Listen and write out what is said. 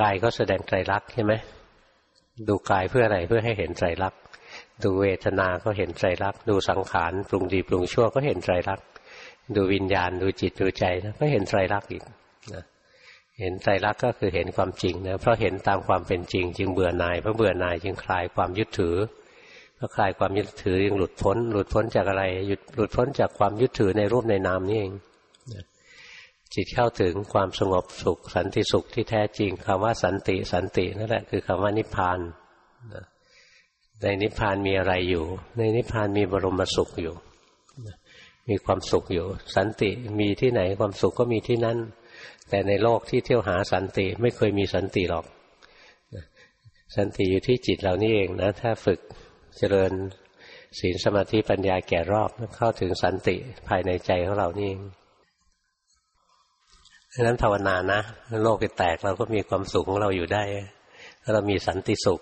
กายก็แสดงไตรลักษณ์ใช่ไหมดูกายเพื่ออะไรเพื่อให้เห็นไตรลักษณ์ดูเวทนา ก็เห็นไตรลักษณ์ดูสังขารปรุงดีปรุงชั่วก็เห็นไตรลักษณ์ดูวิญญาณ ดูจิตดูใจก็เห็นไตรลักษณ์อีกนะเห็นไตรลักษณ์ก็คือเห็นความจริงนะเพราะเห็นตามความเป็นจริง จึงเบื่อหน่ายเพราะเบื่อหน่ายจึงคลายความยึดถือเพราะคลายความยึดถือจึงหลุดพ้น หลุดพ้นจากอะไรหยุดหลุดพ้นจากความยึดถือในรูปในนามนี่เอง จิตเข้าถึงความสงบสุข สันติสุขที่แท้จริงคำว่าสันติสันตินั่นแหละคือคำว่านิพพานในนิพพานมีอะไรอยู่ ในนิพพานมีบรมสุขอยู่ มีความสุขอยู่ สันติมีที่ไหนความสุขก็มีที่นั่น แต่ในโลกที่เที่ยวหาสันติไม่เคยมีสันติหรอก สันติอยู่ที่จิตเรานี่เองนะถ้าฝึกเจริญศีลสมาธิปัญญาแก่รอบเข้าถึงสันติภายในใจของเรานี่เอง ดังนั้นภาวนานะ โลกจะแตกเราก็มีความสุขของเราอยู่ได้ เรามีสันติสุข